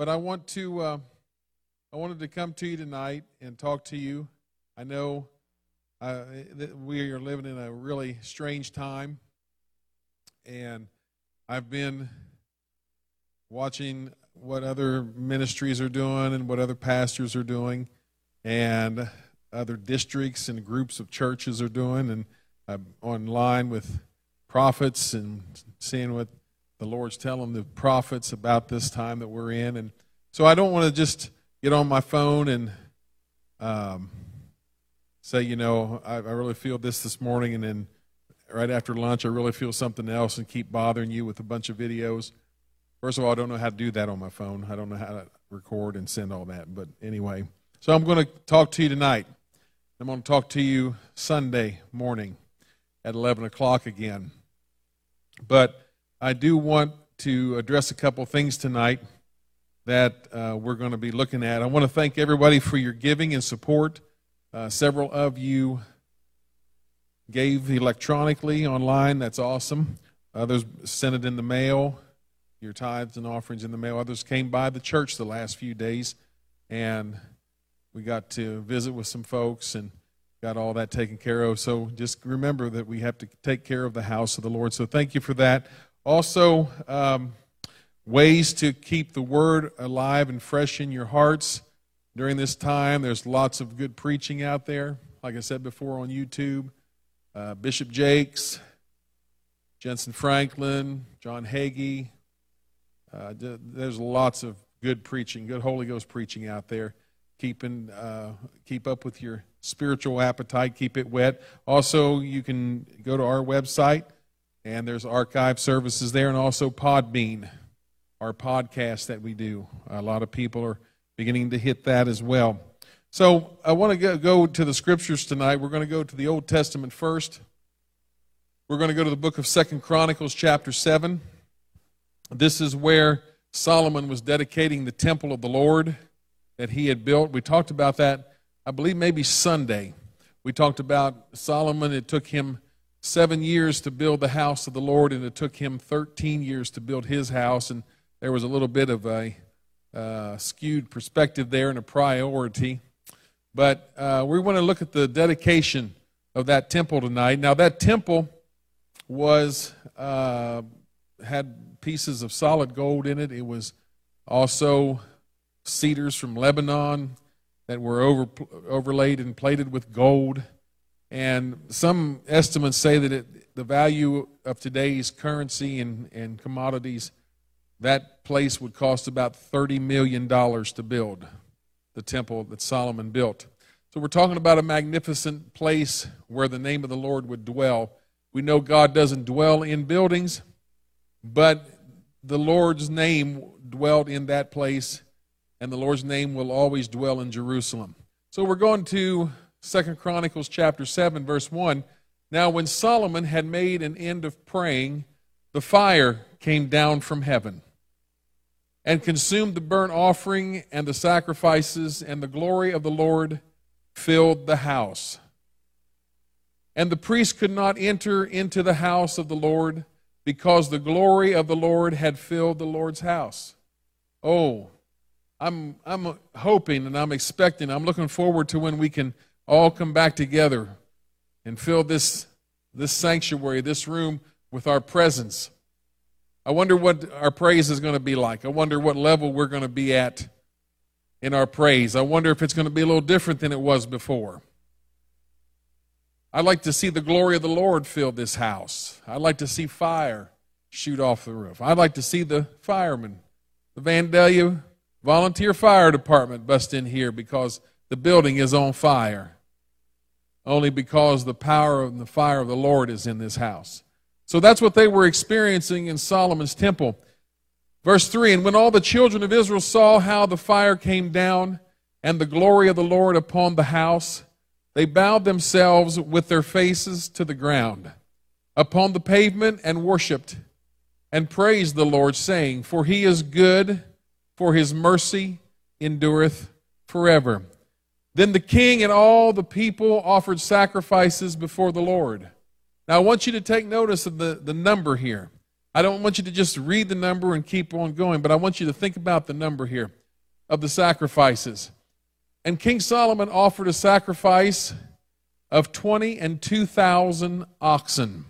but I want to. Uh, I wanted to come to you tonight and talk to you. I know uh, that we are living in a really strange time, and I've been watching what other ministries are doing and what other pastors are doing, and other districts and groups of churches are doing, and I'm online with prophets and seeing what the Lord's telling the prophets about this time that we're in, and so I don't want to just get on my phone and um, say, you know, I, I really feel this this morning, and then right after lunch, I really feel something else, and keep bothering you with a bunch of videos. First of all, I don't know how to do that on my phone. I don't know how to record and send all that. But anyway, so I'm going to talk to you tonight. I'm going to talk to you Sunday morning at 11 o'clock again. But I do want to address a couple things tonight that uh, we're going to be looking at. I want to thank everybody for your giving and support. Uh, several of you gave electronically online. That's awesome. Others sent it in the mail, your tithes and offerings in the mail. Others came by the church the last few days, and we got to visit with some folks and got all that taken care of. So just remember that we have to take care of the house of the Lord. So thank you for that. Also, um, ways to keep the word alive and fresh in your hearts during this time. There's lots of good preaching out there, like I said before on YouTube. Uh, Bishop Jakes, Jentezen Franklin, John Hagee. Uh, there's lots of good preaching, good Holy Ghost preaching out there. Keeping, uh, keep up with your spiritual appetite, keep it wet. Also, you can go to our website, and there's archive services there, and also Podbean our podcast that we do. A lot of people are beginning to hit that as well. So I want to go, to the scriptures tonight. We're going to go to the Old Testament first. We're going to go to the book of Second Chronicles, chapter 7. This is where Solomon was dedicating the temple of the Lord that he had built. We talked about that, I believe, maybe Sunday. We talked about Solomon. It took him seven years to build the house of the Lord, and it took him 13 years to build his house. And there was a little bit of a uh, skewed perspective there and a priority. But uh, we want to look at the dedication of that temple tonight. Now, that temple was uh, had pieces of solid gold in it. It was also cedars from Lebanon that were over, overlaid and plated with gold. And some estimates say that it, the value of today's currency and, and commodities that place would cost about $30 million to build, the temple that Solomon built. So we're talking about a magnificent place where the name of the Lord would dwell. We know God doesn't dwell in buildings, but the Lord's name dwelled in that place, and the Lord's name will always dwell in Jerusalem. So we're going to Second Chronicles chapter 7, verse 1. Now, when Solomon had made an end of praying, the fire came down from heaven and consumed the burnt offering and the sacrifices, and the glory of the Lord filled the house. And the priest could not enter into the house of the Lord because the glory of the Lord had filled the Lord's house. Oh, I'm, I'm hoping and I'm expecting, I'm looking forward to when we can all come back together and fill this, this sanctuary, this room with our presence. I wonder what our praise is going to be like. I wonder what level we're going to be at in our praise. I wonder if it's going to be a little different than it was before. I'd like to see the glory of the Lord fill this house. I'd like to see fire shoot off the roof. I'd like to see the firemen, the Vandalia Volunteer Fire Department bust in here because the building is on fire. Only because the power and the fire of the Lord is in this house. So that's what they were experiencing in Solomon's temple. Verse 3 And when all the children of Israel saw how the fire came down and the glory of the Lord upon the house, they bowed themselves with their faces to the ground upon the pavement and worshiped and praised the Lord, saying, For he is good, for his mercy endureth forever. Then the king and all the people offered sacrifices before the Lord. Now, I want you to take notice of the, the number here. I don't want you to just read the number and keep on going, but I want you to think about the number here of the sacrifices. And King Solomon offered a sacrifice of 20 and 2,000 oxen.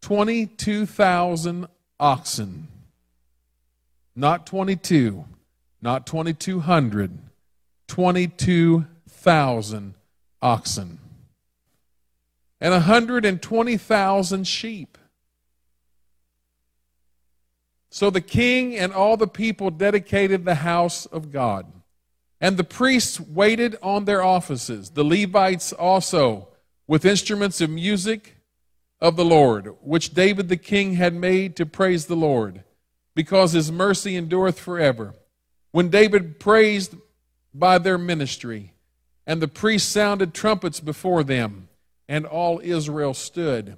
22,000 oxen. Not 22, not 2,200, 22,000 oxen. And 120,000 sheep. So the king and all the people dedicated the house of God. And the priests waited on their offices, the Levites also, with instruments of music of the Lord, which David the king had made to praise the Lord, because his mercy endureth forever. When David praised by their ministry, and the priests sounded trumpets before them, and all Israel stood.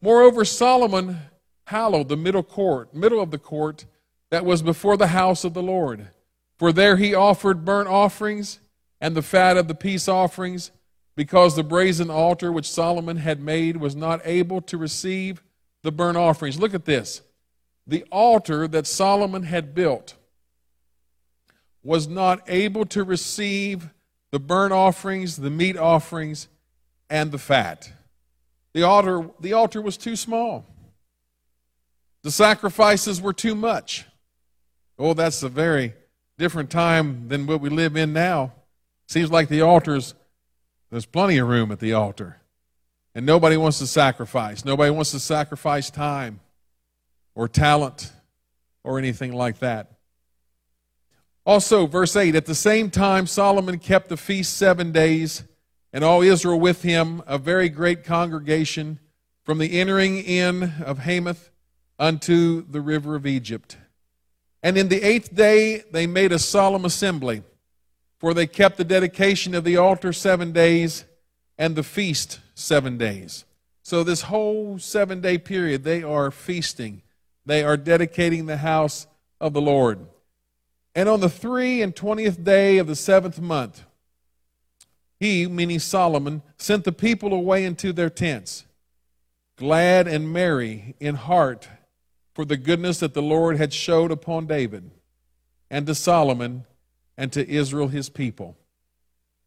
Moreover, Solomon hallowed the middle court, middle of the court that was before the house of the Lord for there he offered burnt offerings and the fat of the peace offerings, because the brazen altar which Solomon had made was not able to receive the burnt offerings. Look at this. The altar that Solomon had built was not able to receive the burnt offerings, the meat offerings, and the fat. The altar, the altar was too small. The sacrifices were too much. Oh, that's a very different time than what we live in now. Seems like the altars, there's plenty of room at the altar. And nobody wants to sacrifice. Nobody wants to sacrifice time or talent or anything like that. Also, verse 8 At the same time, Solomon kept the feast seven days, and all Israel with him, a very great congregation, from the entering in of Hamath unto the river of Egypt. And in the eighth day they made a solemn assembly, for they kept the dedication of the altar seven days and the feast seven days. So, this whole seven day period, they are feasting. They are dedicating the house of the Lord. And on the three and twentieth day of the seventh month, he, meaning Solomon, sent the people away into their tents, glad and merry in heart for the goodness that the Lord had showed upon David and to Solomon and to Israel his people.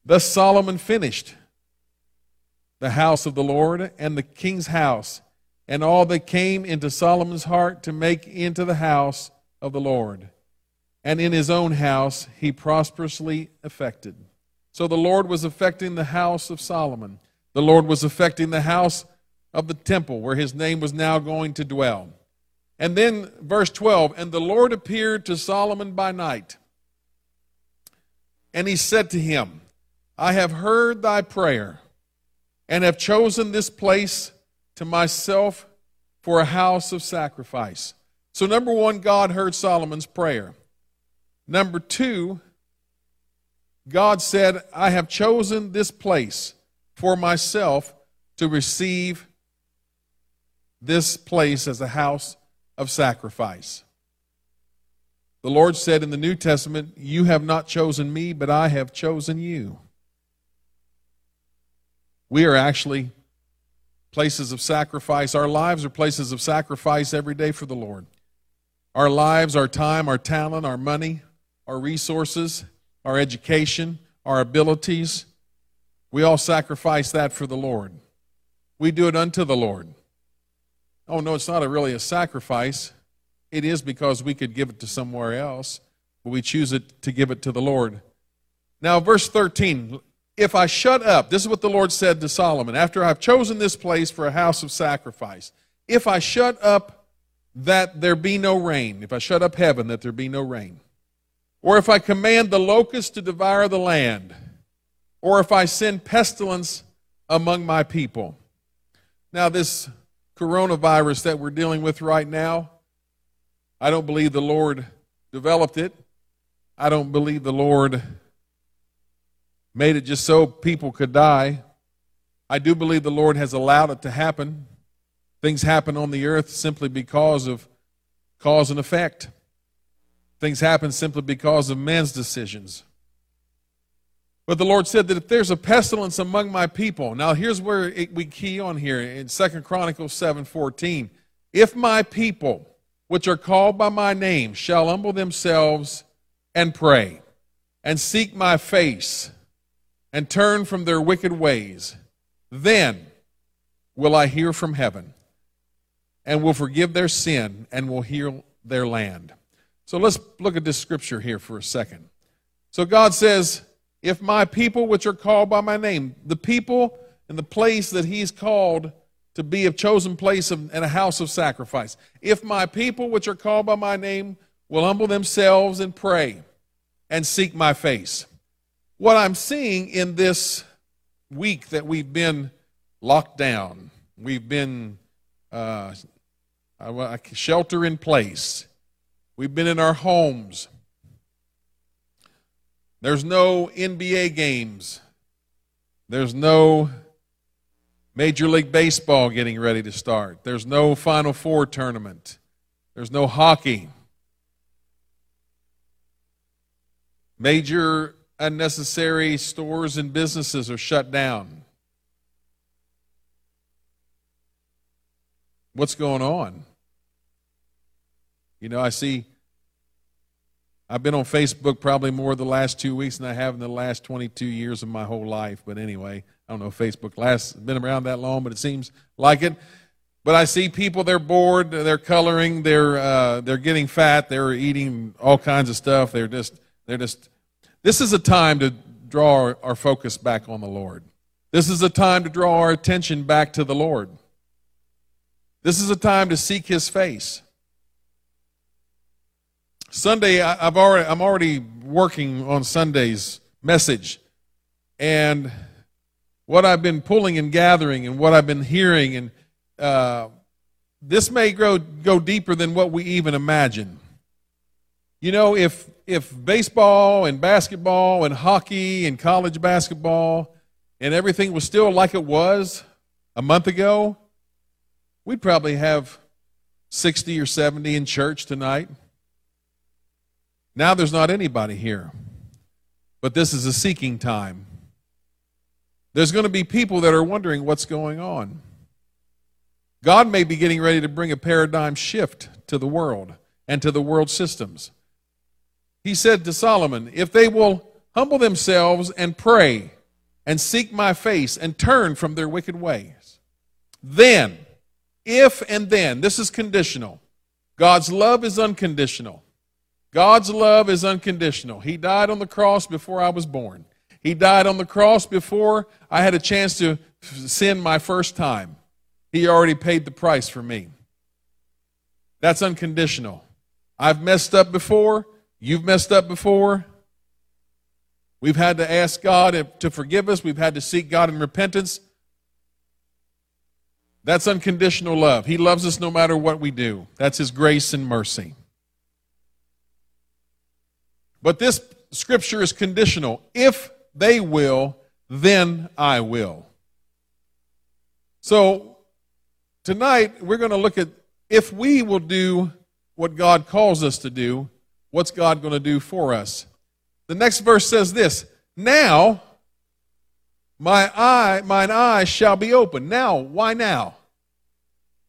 Thus Solomon finished the house of the Lord and the king's house and all that came into Solomon's heart to make into the house of the Lord. And in his own house he prosperously effected. So the Lord was affecting the house of Solomon. The Lord was affecting the house of the temple where his name was now going to dwell. And then verse 12, and the Lord appeared to Solomon by night. And he said to him, I have heard thy prayer and have chosen this place to myself for a house of sacrifice. So, number one, God heard Solomon's prayer. Number two, God said, I have chosen this place for myself to receive this place as a house of sacrifice. The Lord said in the New Testament, You have not chosen me, but I have chosen you. We are actually places of sacrifice. Our lives are places of sacrifice every day for the Lord. Our lives, our time, our talent, our money, our resources, our education, our abilities, we all sacrifice that for the Lord. We do it unto the Lord oh, no, it's not a really a sacrifice. It is because we could give it to somewhere else, but we choose it to give it to the Lord. Now, verse 13 if I shut up, this is what the Lord said to Solomon after I've chosen this place for a house of sacrifice. If I shut up that there be no rain, if I shut up heaven that there be no rain, or if I command the locusts to devour the land, or if I send pestilence among my people. Now, this coronavirus that we're dealing with right now, I don't believe the Lord developed it. I don't believe the Lord made it just so people could die. I do believe the Lord has allowed it to happen. Things happen on the earth simply because of cause and effect. Things happen simply because of men's decisions. But the Lord said that if there's a pestilence among my people, now here's where it, we key on here in Second Chronicles 7:14. If my people, which are called by my name, shall humble themselves and pray, and seek my face, and turn from their wicked ways, then will I hear from heaven, and will forgive their sin, and will heal their land. So let's look at this scripture here for a second. So God says, If my people, which are called by my name, the people and the place that He's called to be a chosen place of, and a house of sacrifice, if my people, which are called by my name, will humble themselves and pray and seek my face. What I'm seeing in this week that we've been locked down, we've been uh, shelter in place, we've been in our homes. There's no NBA games. There's no Major League Baseball getting ready to start. There's no Final Four tournament. There's no hockey. Major unnecessary stores and businesses are shut down. What's going on? You know, I see, I've been on Facebook probably more the last two weeks than I have in the last 22 years of my whole life. But anyway, I don't know Facebook last been around that long, but it seems like it. But I see people; they're bored, they're coloring, they're uh, they're getting fat, they're eating all kinds of stuff. They're just they're just. This is a time to draw our, our focus back on the Lord. This is a time to draw our attention back to the Lord. This is a time to seek His face. Sunday, I, have already I'm already working on Sunday's message, and what I've been pulling and gathering and what I've been hearing, and uh, this may grow, go deeper than what we even imagine. You know, if if baseball and basketball and hockey and college basketball and everything was still like it was a month ago, we'd probably have 60 or 70 in church tonight. Now there's not anybody here. But this is a seeking time. There's going to be people that are wondering what's going on. God may be getting ready to bring a paradigm shift to the world and to the world systems. He said to Solomon, If they will humble themselves and pray and seek my face and turn from their wicked ways, then, if and then, this is conditional. God's love is unconditional. God's love is unconditional. He died on the cross before I was born. He died on the cross before I had a chance to sin my first time. He already paid the price for me. That's unconditional. I've messed up before. You've messed up before. We've had to ask God to forgive us. We've had to seek God in repentance. That's unconditional love. He loves us no matter what we do. That's His grace and mercy. But this scripture is conditional. If they will, then I will. So tonight we're going to look at if we will do what God calls us to do, what's God going to do for us? The next verse says this Now my eye, mine eyes shall be open. Now, why now?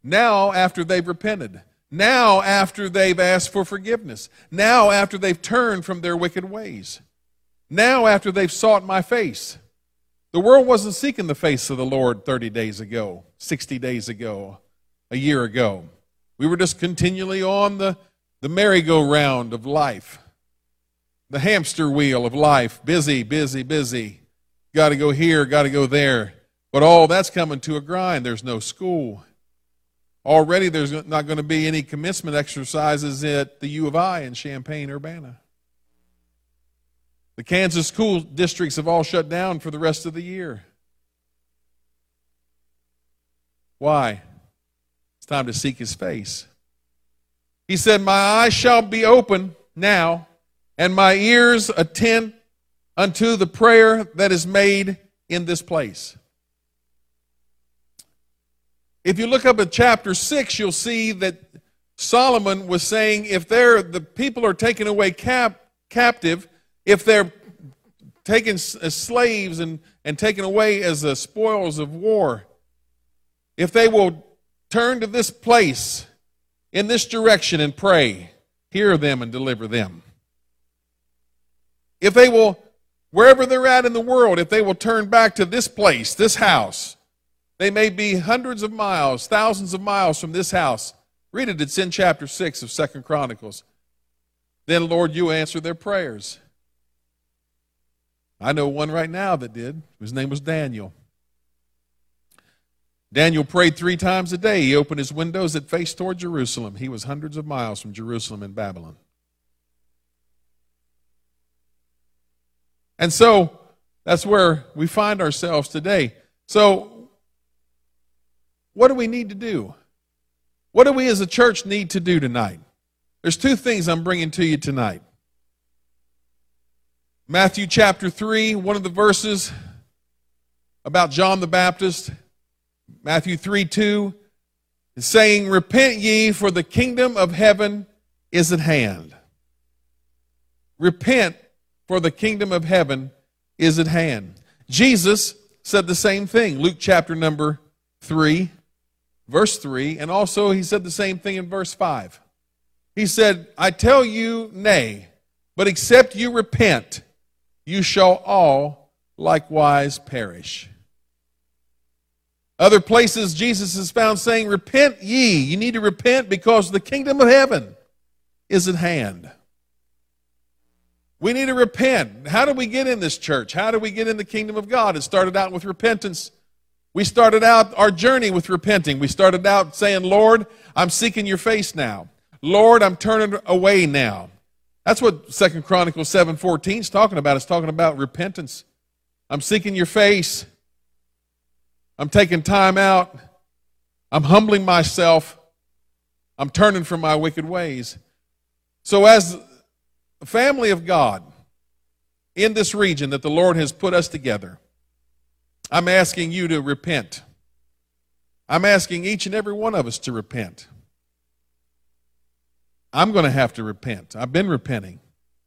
Now, after they've repented. Now, after they've asked for forgiveness. Now, after they've turned from their wicked ways. Now, after they've sought my face, the world wasn't seeking the face of the Lord 30 days ago, 60 days ago, a year ago. We were just continually on the, the merry-go-round of life, the hamster wheel of life, busy, busy, busy. Got to go here, got to go there. But all that's coming to a grind. There's no school. Already, there's not going to be any commencement exercises at the U of I in Champaign, Urbana. The Kansas school districts have all shut down for the rest of the year. Why? It's time to seek his face. He said, My eyes shall be open now, and my ears attend unto the prayer that is made in this place. If you look up at chapter 6, you'll see that Solomon was saying if they're, the people are taken away cap, captive, if they're taken as slaves and, and taken away as the spoils of war, if they will turn to this place in this direction and pray, hear them and deliver them. If they will, wherever they're at in the world, if they will turn back to this place, this house, they may be hundreds of miles, thousands of miles from this house. Read it, it's in chapter 6 of Second Chronicles. Then, Lord, you answer their prayers. I know one right now that did. His name was Daniel. Daniel prayed three times a day. He opened his windows that faced toward Jerusalem. He was hundreds of miles from Jerusalem in Babylon. And so that's where we find ourselves today. So, what do we need to do? What do we as a church need to do tonight? There's two things I'm bringing to you tonight. Matthew chapter 3, one of the verses about John the Baptist Matthew 3 2 is saying, Repent ye, for the kingdom of heaven is at hand. Repent, for the kingdom of heaven is at hand. Jesus said the same thing, Luke chapter number 3, verse 3, and also he said the same thing in verse 5. He said, I tell you, nay, but except you repent, you shall all likewise perish. Other places Jesus is found saying, Repent ye. You need to repent because the kingdom of heaven is at hand. We need to repent. How do we get in this church? How do we get in the kingdom of God? It started out with repentance. We started out our journey with repenting. We started out saying, Lord, I'm seeking your face now. Lord, I'm turning away now. That's what Second Chronicles 7:14 is talking about. It's talking about repentance. I'm seeking your face. I'm taking time out. I'm humbling myself. I'm turning from my wicked ways. So, as a family of God in this region that the Lord has put us together, I'm asking you to repent. I'm asking each and every one of us to repent. I'm going to have to repent. I've been repenting.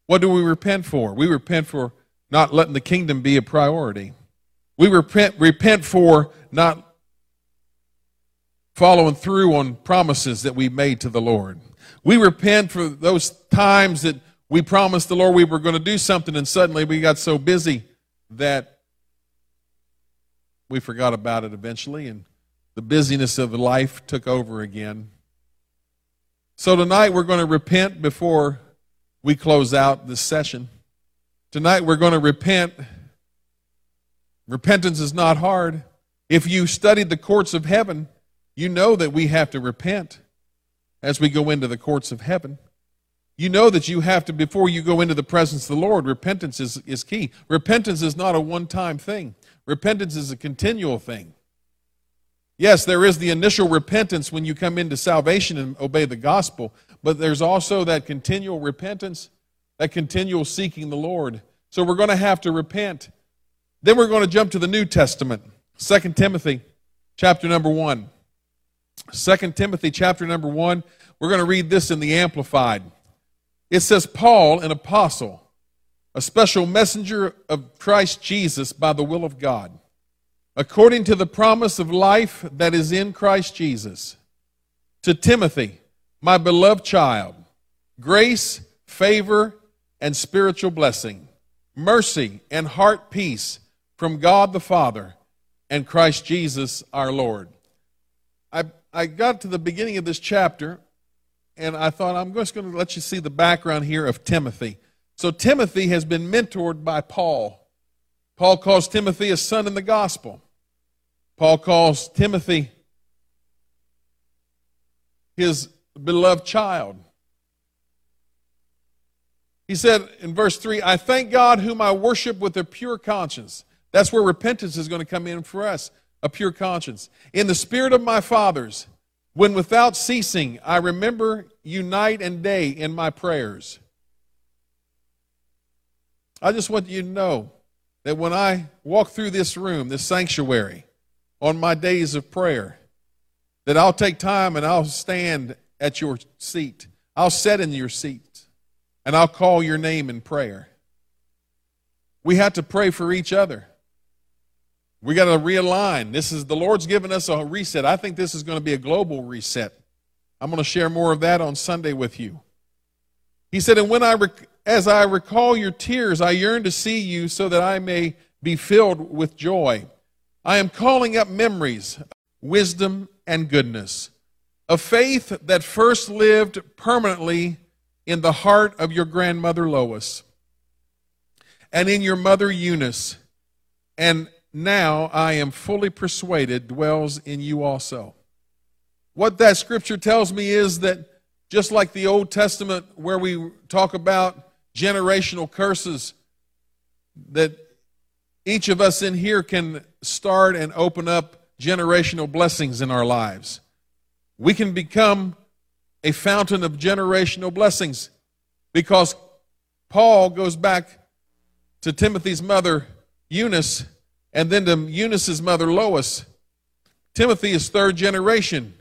What do we repent for? We repent for not letting the kingdom be a priority. We repent, repent for not following through on promises that we made to the Lord. We repent for those times that we promised the Lord we were going to do something and suddenly we got so busy that we forgot about it eventually and the busyness of life took over again. So tonight we're going to repent before we close out this session. Tonight we're going to repent Repentance is not hard. If you studied the courts of heaven, you know that we have to repent as we go into the courts of heaven. You know that you have to, before you go into the presence of the Lord, repentance is, is key. Repentance is not a one time thing, repentance is a continual thing. Yes, there is the initial repentance when you come into salvation and obey the gospel, but there's also that continual repentance, that continual seeking the Lord. So we're going to have to repent. Then we're going to jump to the New Testament, 2 Timothy chapter number 1. 2 Timothy chapter number 1, we're going to read this in the Amplified. It says, Paul, an apostle, a special messenger of Christ Jesus by the will of God, according to the promise of life that is in Christ Jesus, to Timothy, my beloved child, grace, favor, and spiritual blessing, mercy, and heart peace from God the Father and Christ Jesus our Lord. I, I got to the beginning of this chapter and I thought I'm just going to let you see the background here of Timothy. So, Timothy has been mentored by Paul. Paul calls Timothy a son in the gospel. Paul calls Timothy his beloved child. He said in verse 3 I thank God whom I worship with a pure conscience that's where repentance is going to come in for us a pure conscience. In the spirit of my fathers, when without ceasing I remember you night and day in my prayers. I just want you to know that when I walk through this room, this sanctuary, on my days of prayer, that I'll take time and I'll stand at your seat. I'll sit in your seat and I'll call your name in prayer. We have to pray for each other. We got to realign. This is the Lord's given us a reset. I think this is going to be a global reset. I'm going to share more of that on Sunday with you. He said, And when I, rec- as I recall your tears, I yearn to see you so that I may be filled with joy. I am calling up memories, wisdom, and goodness, a faith that first lived permanently in the heart of your grandmother Lois and in your mother Eunice, and now I am fully persuaded dwells in you also. What that scripture tells me is that just like the Old Testament, where we talk about generational curses, that each of us in here can start and open up generational blessings in our lives. We can become a fountain of generational blessings because Paul goes back to Timothy's mother, Eunice, and then to Eunice's mother, Lois. Timothy is third generation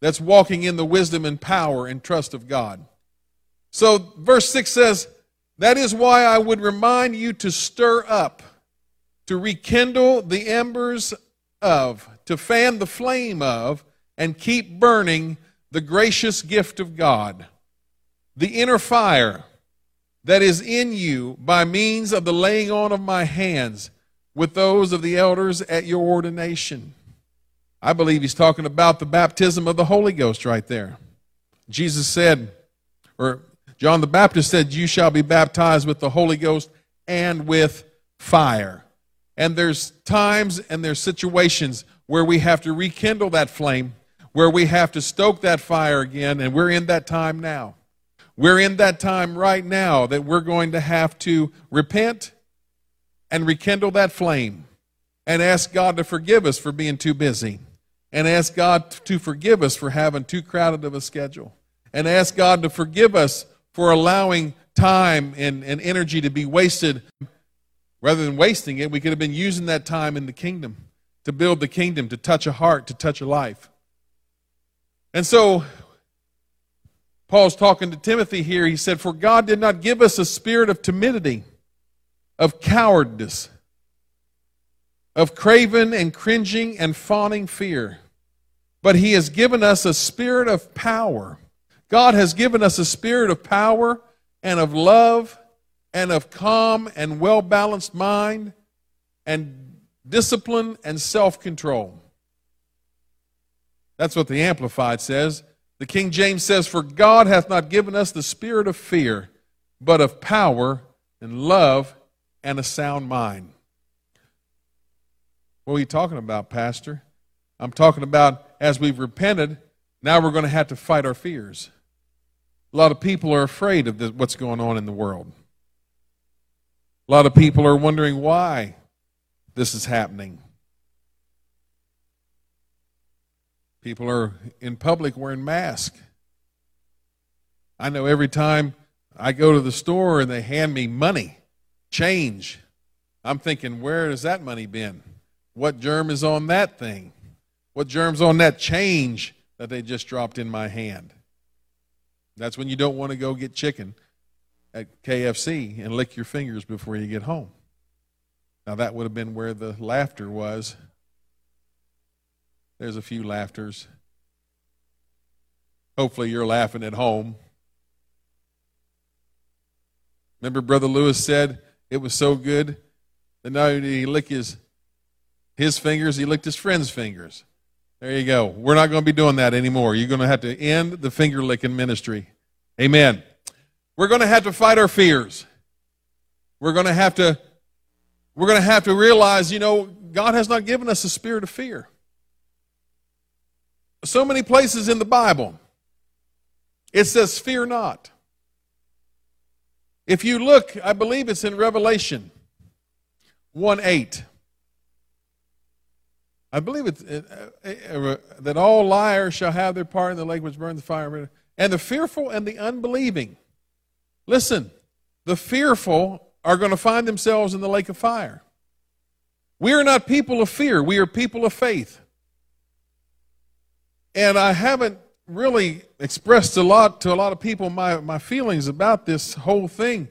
that's walking in the wisdom and power and trust of God. So, verse 6 says, That is why I would remind you to stir up, to rekindle the embers of, to fan the flame of, and keep burning the gracious gift of God, the inner fire that is in you by means of the laying on of my hands with those of the elders at your ordination. I believe he's talking about the baptism of the Holy Ghost right there. Jesus said, or John the Baptist said, You shall be baptized with the Holy Ghost and with fire. And there's times and there's situations where we have to rekindle that flame, where we have to stoke that fire again, and we're in that time now. We're in that time right now that we're going to have to repent and rekindle that flame and ask God to forgive us for being too busy and ask God to forgive us for having too crowded of a schedule, and ask God to forgive us for allowing time and, and energy to be wasted. Rather than wasting it, we could have been using that time in the kingdom to build the kingdom, to touch a heart, to touch a life. And so, Paul's talking to Timothy here. He said, For God did not give us a spirit of timidity, of cowardice of craven and cringing and fawning fear. But he has given us a spirit of power. God has given us a spirit of power and of love and of calm and well balanced mind and discipline and self control. That's what the Amplified says. The King James says, For God hath not given us the spirit of fear, but of power and love and a sound mind. What are you talking about, Pastor? I'm talking about as we've repented, now we're going to have to fight our fears. A lot of people are afraid of this, what's going on in the world. A lot of people are wondering why this is happening. People are in public wearing masks. I know every time I go to the store and they hand me money, change, I'm thinking, where has that money been? What germ is on that thing? What germ's on that change that they just dropped in my hand? That's when you don't want to go get chicken at KFC and lick your fingers before you get home. Now, that would have been where the laughter was. There's a few laughters. Hopefully, you're laughing at home. Remember, Brother Lewis said it was so good that not only did he lick his his fingers, he licked his friend's fingers. There you go. We're not going to be doing that anymore. You're going to have to end the finger licking ministry. Amen. We're going to have to fight our fears. We're going to have to we're going to have to realize, you know, God has not given us a spirit of fear. So many places in the Bible it says fear not. If you look, I believe it's in Revelation 1 8. I believe it's it, uh, uh, that all liars shall have their part in the lake which burns the fire, and the fearful and the unbelieving. Listen, the fearful are going to find themselves in the lake of fire. We are not people of fear, we are people of faith. And I haven't really expressed a lot to a lot of people my, my feelings about this whole thing,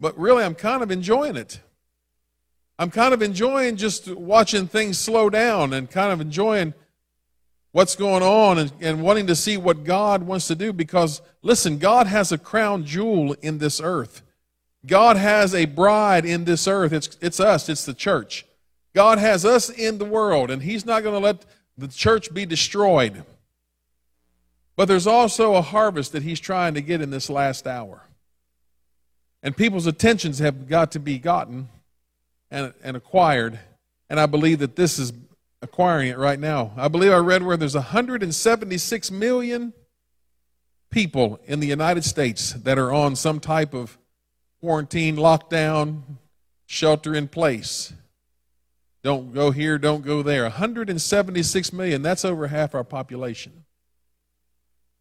but really I'm kind of enjoying it. I'm kind of enjoying just watching things slow down and kind of enjoying what's going on and, and wanting to see what God wants to do because, listen, God has a crown jewel in this earth. God has a bride in this earth. It's, it's us, it's the church. God has us in the world, and He's not going to let the church be destroyed. But there's also a harvest that He's trying to get in this last hour. And people's attentions have got to be gotten and, and acquired. And I believe that this is acquiring it right now. I believe I read where there's 176 million people in the United States that are on some type of quarantine, lockdown, shelter in place. Don't go here, don't go there. 176 million, that's over half our population.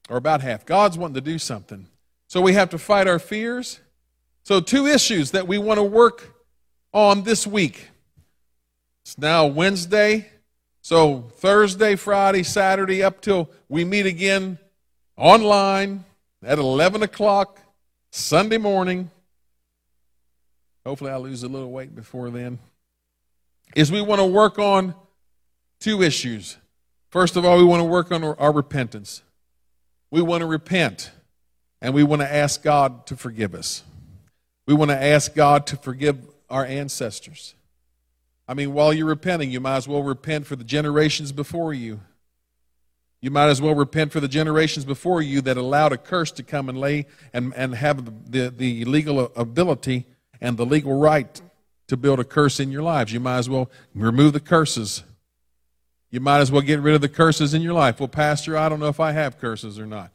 Or about half. God's wanting to do something. So we have to fight our fears. So, two issues that we want to work on this week. It's now Wednesday. So, Thursday, Friday, Saturday, up till we meet again online at 11 o'clock Sunday morning. Hopefully, I lose a little weight before then. Is we want to work on two issues. First of all, we want to work on our repentance. We want to repent and we want to ask God to forgive us. We want to ask God to forgive our ancestors. I mean, while you're repenting, you might as well repent for the generations before you. You might as well repent for the generations before you that allowed a curse to come and lay and, and have the, the, legal ability and the legal right to build a curse in your lives. You might as well remove the curses. You might as well get rid of the curses in your life. Well, Pastor, I don't know if I have curses or not.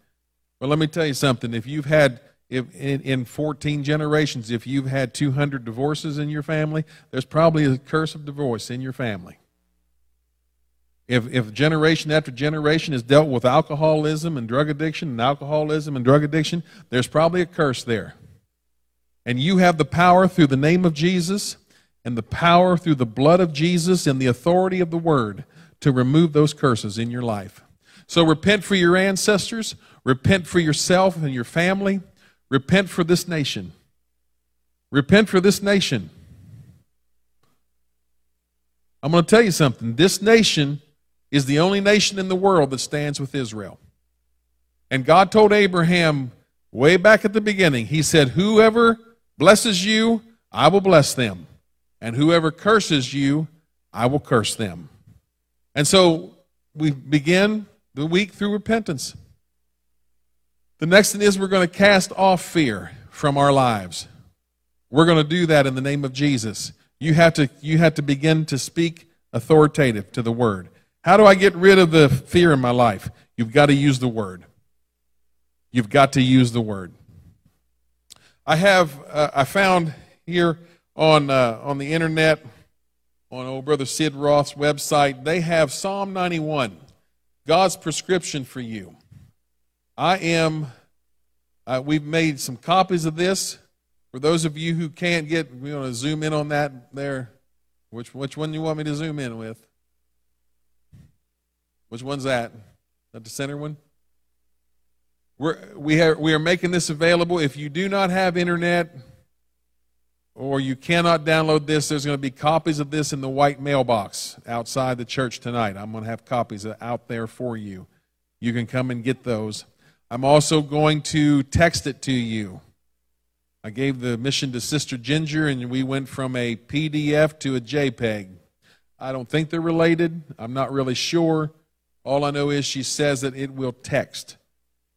Well, let me tell you something. If you've had, if in, in 14 generations, if you've had 200 divorces in your family, there's probably a curse of divorce in your family. If, if generation after generation has dealt with alcoholism and drug addiction and alcoholism and drug addiction, there's probably a curse there. And you have the power through the name of Jesus and the power through the blood of Jesus and the authority of the word to remove those curses in your life. So repent for your ancestors, repent for yourself and your family, repent for this nation. Repent for this nation. I'm going to tell you something. This nation is the only nation in the world that stands with Israel. And God told Abraham way back at the beginning, He said, Whoever blesses you, I will bless them. And whoever curses you, I will curse them. And so we begin the week through repentance. The next thing is we're going to cast off fear from our lives. We're going to do that in the name of Jesus. You have to, you have to begin to speak authoritative to the word. How do I get rid of the fear in my life? You've got to use the word. You've got to use the word. I have uh, I found here on uh, on the internet on old brother Sid Roth's website they have Psalm 91, God's prescription for you. I am. Uh, we've made some copies of this for those of you who can't get. We want to zoom in on that there. Which which one do you want me to zoom in with? Which one's that? That the center one? We're, we, are, we are making this available. If you do not have internet or you cannot download this, there's going to be copies of this in the white mailbox outside the church tonight. I'm going to have copies out there for you. You can come and get those. I'm also going to text it to you. I gave the mission to Sister Ginger, and we went from a PDF to a JPEG. I don't think they're related. I'm not really sure. All I know is she says that it will text.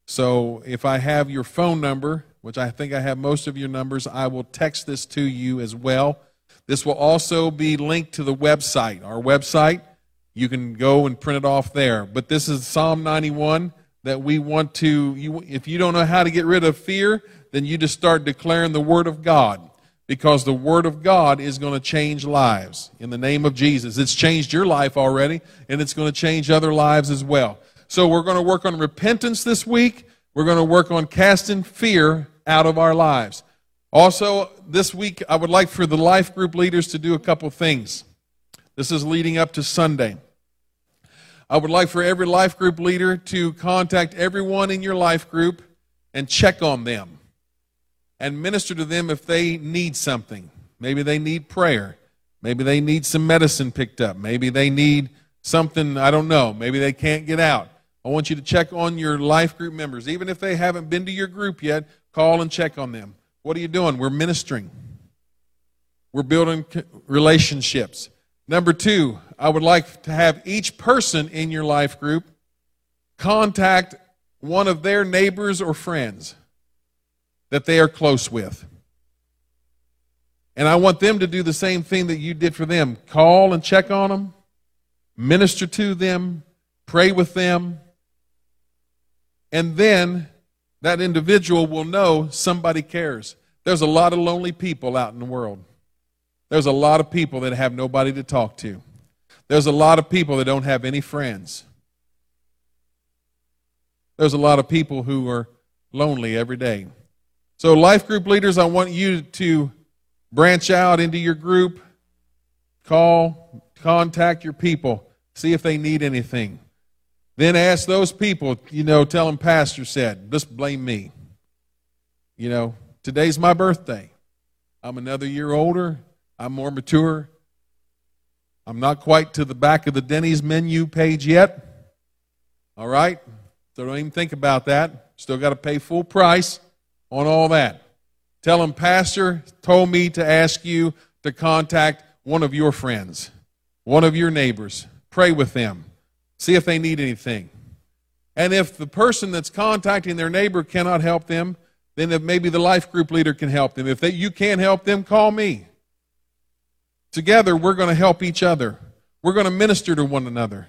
So if I have your phone number, which I think I have most of your numbers, I will text this to you as well. This will also be linked to the website. Our website, you can go and print it off there. But this is Psalm 91 that we want to, you, if you don't know how to get rid of fear, then you just start declaring the Word of God because the Word of God is going to change lives in the name of Jesus. It's changed your life already, and it's going to change other lives as well. So we're going to work on repentance this week. We're going to work on casting fear out of our lives. Also, this week, I would like for the life group leaders to do a couple things. This is leading up to Sunday. I would like for every life group leader to contact everyone in your life group and check on them and minister to them if they need something. Maybe they need prayer. Maybe they need some medicine picked up. Maybe they need something, I don't know, maybe they can't get out. I want you to check on your life group members. Even if they haven't been to your group yet, call and check on them. What are you doing? We're ministering, we're building relationships. Number two, I would like to have each person in your life group contact one of their neighbors or friends that they are close with. And I want them to do the same thing that you did for them call and check on them, minister to them, pray with them. And then that individual will know somebody cares. There's a lot of lonely people out in the world. There's a lot of people that have nobody to talk to. There's a lot of people that don't have any friends. There's a lot of people who are lonely every day. So, life group leaders, I want you to branch out into your group, call, contact your people, see if they need anything. Then ask those people, you know, tell them Pastor said, just blame me. You know, today's my birthday. I'm another year older. I'm more mature. I'm not quite to the back of the Denny's menu page yet. All right? So don't even think about that. Still got to pay full price on all that. Tell them, Pastor told me to ask you to contact one of your friends, one of your neighbors. Pray with them. See if they need anything. And if the person that's contacting their neighbor cannot help them, then maybe the life group leader can help them. If they, you can't help them, call me. Together, we're going to help each other. We're going to minister to one another.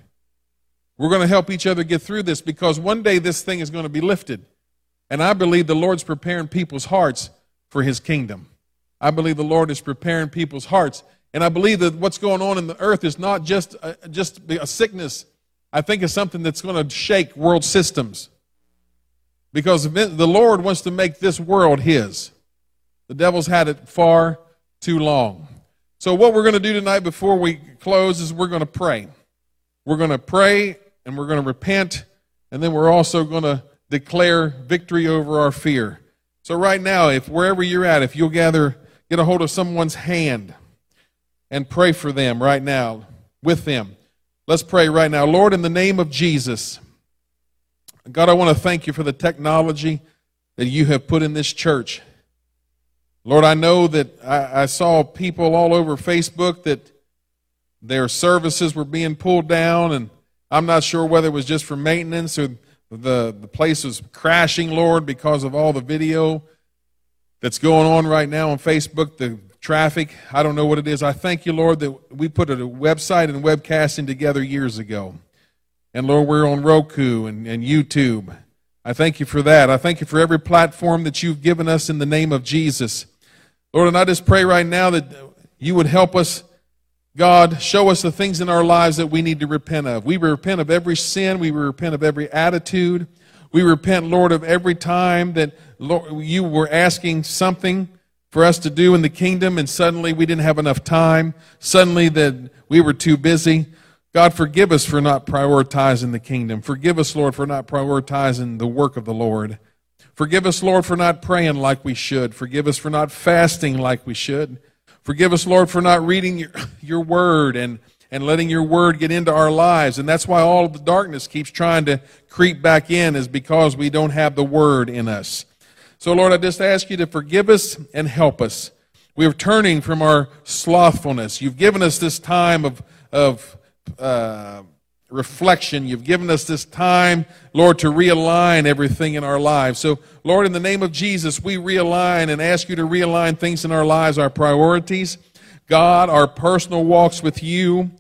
We're going to help each other get through this because one day this thing is going to be lifted. And I believe the Lord's preparing people's hearts for his kingdom. I believe the Lord is preparing people's hearts. And I believe that what's going on in the earth is not just a, just a sickness. I think it's something that's going to shake world systems. Because the Lord wants to make this world his. The devil's had it far too long. So, what we're going to do tonight before we close is we're going to pray. We're going to pray and we're going to repent, and then we're also going to declare victory over our fear. So, right now, if wherever you're at, if you'll gather, get a hold of someone's hand and pray for them right now with them. Let's pray right now. Lord, in the name of Jesus, God, I want to thank you for the technology that you have put in this church. Lord, I know that I, I saw people all over Facebook that their services were being pulled down, and I'm not sure whether it was just for maintenance or the, the place was crashing, Lord, because of all the video that's going on right now on Facebook, the traffic. I don't know what it is. I thank you, Lord, that we put a website and webcasting together years ago. And Lord, we're on Roku and, and YouTube. I thank you for that. I thank you for every platform that you've given us in the name of Jesus. Lord, and I just pray right now that you would help us God, show us the things in our lives that we need to repent of. We repent of every sin. We repent of every attitude. We repent, Lord, of every time that Lord, you were asking something for us to do in the kingdom and suddenly we didn't have enough time. Suddenly that we were too busy. God, forgive us for not prioritizing the kingdom. Forgive us, Lord, for not prioritizing the work of the Lord. Forgive us, Lord, for not praying like we should. Forgive us for not fasting like we should. Forgive us, Lord, for not reading your, your word and, and letting your word get into our lives. And that's why all the darkness keeps trying to creep back in, is because we don't have the word in us. So, Lord, I just ask you to forgive us and help us. We're turning from our slothfulness. You've given us this time of, of uh, reflection. You've given us this time, Lord, to realign everything in our lives. So, Lord, in the name of Jesus, we realign and ask you to realign things in our lives, our priorities. God, our personal walks with you.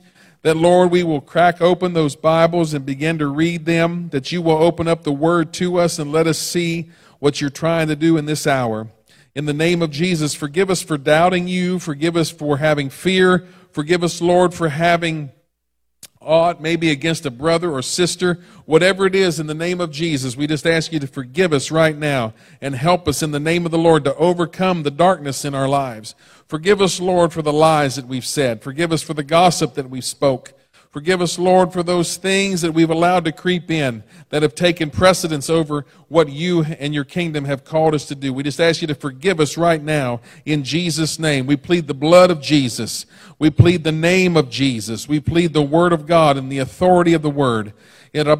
That, Lord, we will crack open those Bibles and begin to read them. That you will open up the Word to us and let us see what you're trying to do in this hour. In the name of Jesus, forgive us for doubting you. Forgive us for having fear. Forgive us, Lord, for having ought, maybe against a brother or sister, whatever it is, in the name of Jesus, we just ask you to forgive us right now and help us in the name of the Lord to overcome the darkness in our lives. Forgive us, Lord, for the lies that we've said. Forgive us for the gossip that we've spoke. Forgive us, Lord, for those things that we've allowed to creep in that have taken precedence over what you and your kingdom have called us to do. We just ask you to forgive us right now in Jesus' name. We plead the blood of Jesus. We plead the name of Jesus. We plead the word of God and the authority of the word. In the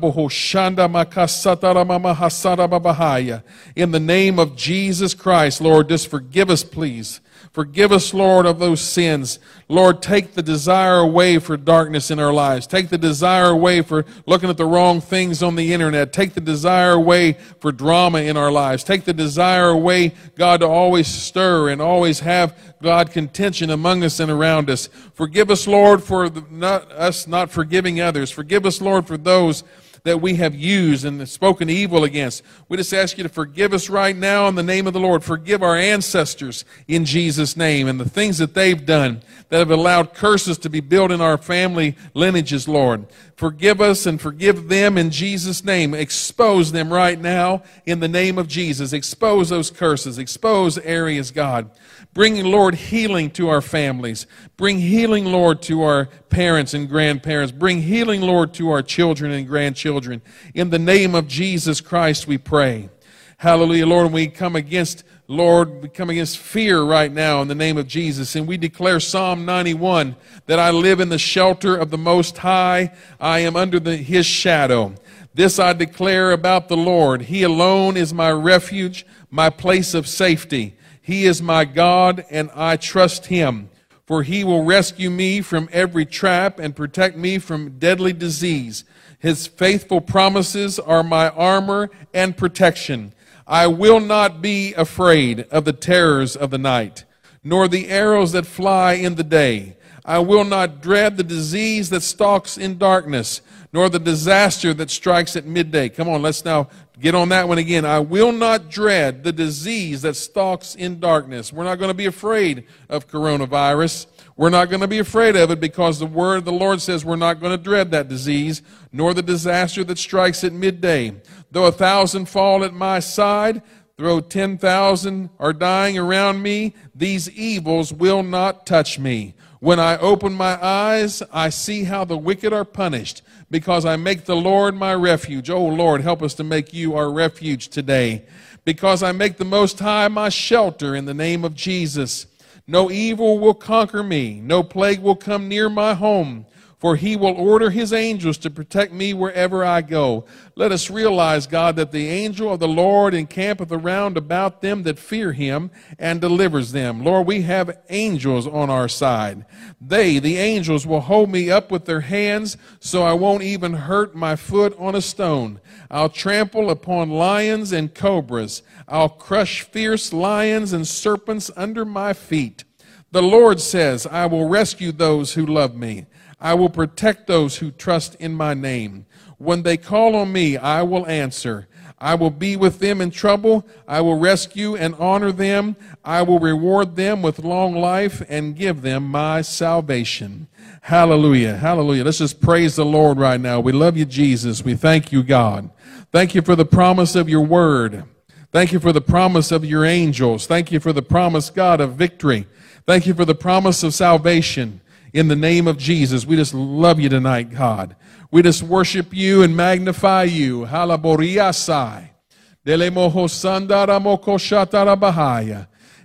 name of Jesus Christ, Lord, just forgive us, please. Forgive us, Lord, of those sins. Lord, take the desire away for darkness in our lives. Take the desire away for looking at the wrong things on the internet. Take the desire away for drama in our lives. Take the desire away, God, to always stir and always have, God, contention among us and around us. Forgive us, Lord, for the, not, us not forgiving others. Forgive us, Lord, for those that we have used and spoken evil against. We just ask you to forgive us right now in the name of the Lord. Forgive our ancestors in Jesus' name and the things that they've done that have allowed curses to be built in our family lineages, Lord. Forgive us and forgive them in Jesus' name. Expose them right now in the name of Jesus. Expose those curses. Expose areas, God. Bring, Lord, healing to our families. Bring healing, Lord, to our parents and grandparents. Bring healing, Lord, to our children and grandchildren. In the name of Jesus Christ, we pray. Hallelujah, Lord. We come against, Lord, we come against fear right now in the name of Jesus. And we declare Psalm 91 that I live in the shelter of the Most High. I am under the, His shadow. This I declare about the Lord. He alone is my refuge, my place of safety. He is my God, and I trust him. For he will rescue me from every trap and protect me from deadly disease. His faithful promises are my armor and protection. I will not be afraid of the terrors of the night, nor the arrows that fly in the day. I will not dread the disease that stalks in darkness, nor the disaster that strikes at midday. Come on, let's now Get on that one again. I will not dread the disease that stalks in darkness. We're not going to be afraid of coronavirus. We're not going to be afraid of it because the word of the Lord says we're not going to dread that disease, nor the disaster that strikes at midday. Though a thousand fall at my side, though ten thousand are dying around me, these evils will not touch me. When I open my eyes, I see how the wicked are punished because I make the Lord my refuge. Oh Lord, help us to make you our refuge today. Because I make the Most High my shelter in the name of Jesus. No evil will conquer me, no plague will come near my home for he will order his angels to protect me wherever I go. Let us realize, God, that the angel of the Lord encampeth around about them that fear him and delivers them. Lord, we have angels on our side. They, the angels, will hold me up with their hands so I won't even hurt my foot on a stone. I'll trample upon lions and cobras. I'll crush fierce lions and serpents under my feet. The Lord says, I will rescue those who love me. I will protect those who trust in my name. When they call on me, I will answer. I will be with them in trouble. I will rescue and honor them. I will reward them with long life and give them my salvation. Hallelujah. Hallelujah. Let's just praise the Lord right now. We love you, Jesus. We thank you, God. Thank you for the promise of your word. Thank you for the promise of your angels. Thank you for the promise, God, of victory. Thank you for the promise of salvation in the name of Jesus. We just love you tonight, God. We just worship you and magnify you.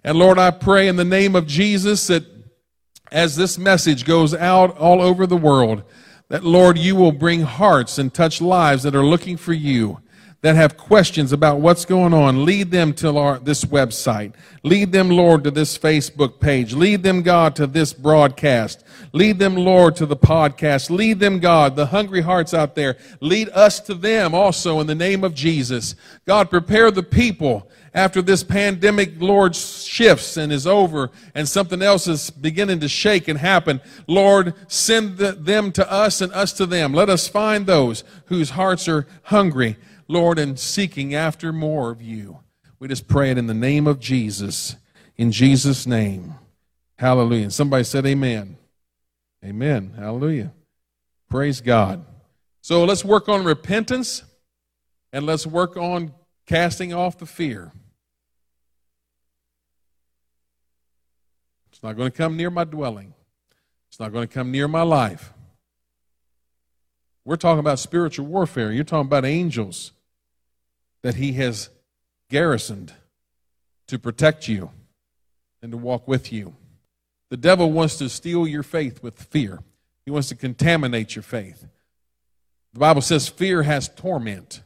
And Lord, I pray in the name of Jesus that as this message goes out all over the world, that Lord, you will bring hearts and touch lives that are looking for you that have questions about what's going on, lead them to our, this website. Lead them, Lord, to this Facebook page. Lead them, God, to this broadcast. Lead them, Lord, to the podcast. Lead them, God, the hungry hearts out there. Lead us to them also in the name of Jesus. God, prepare the people after this pandemic, Lord, shifts and is over and something else is beginning to shake and happen. Lord, send them to us and us to them. Let us find those whose hearts are hungry Lord, and seeking after more of you. We just pray it in the name of Jesus. In Jesus' name. Hallelujah. Somebody said, Amen. Amen. Hallelujah. Praise God. So let's work on repentance and let's work on casting off the fear. It's not going to come near my dwelling, it's not going to come near my life. We're talking about spiritual warfare. You're talking about angels that He has garrisoned to protect you and to walk with you. The devil wants to steal your faith with fear, he wants to contaminate your faith. The Bible says fear has torment,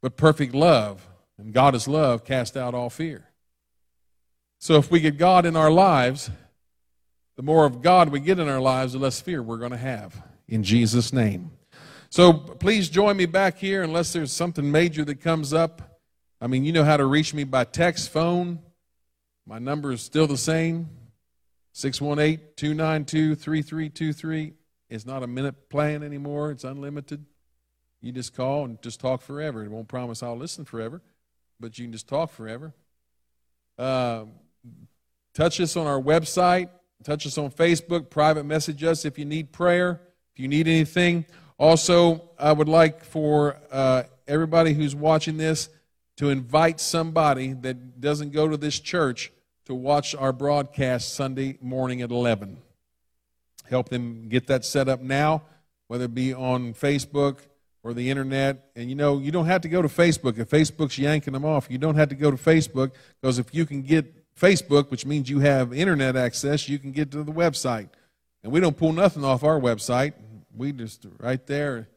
but perfect love, and God is love, cast out all fear. So if we get God in our lives, the more of God we get in our lives, the less fear we're going to have. In Jesus' name. So please join me back here unless there's something major that comes up. I mean, you know how to reach me by text, phone. My number is still the same 618 292 3323. It's not a minute plan anymore, it's unlimited. You just call and just talk forever. It won't promise I'll listen forever, but you can just talk forever. Uh, touch us on our website, touch us on Facebook, private message us if you need prayer, if you need anything. Also, I would like for uh, everybody who's watching this to invite somebody that doesn't go to this church to watch our broadcast Sunday morning at 11 help them get that set up now, whether it be on Facebook or the internet. And you know, you don't have to go to Facebook. If Facebook's yanking them off, you don't have to go to Facebook because if you can get Facebook, which means you have internet access, you can get to the website. And we don't pull nothing off our website. We just right there,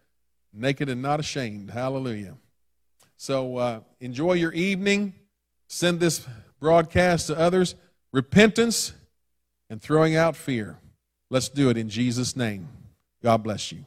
naked and not ashamed. Hallelujah. So uh, enjoy your evening. Send this broadcast to others. Repentance and throwing out fear. Let's do it in Jesus' name. God bless you.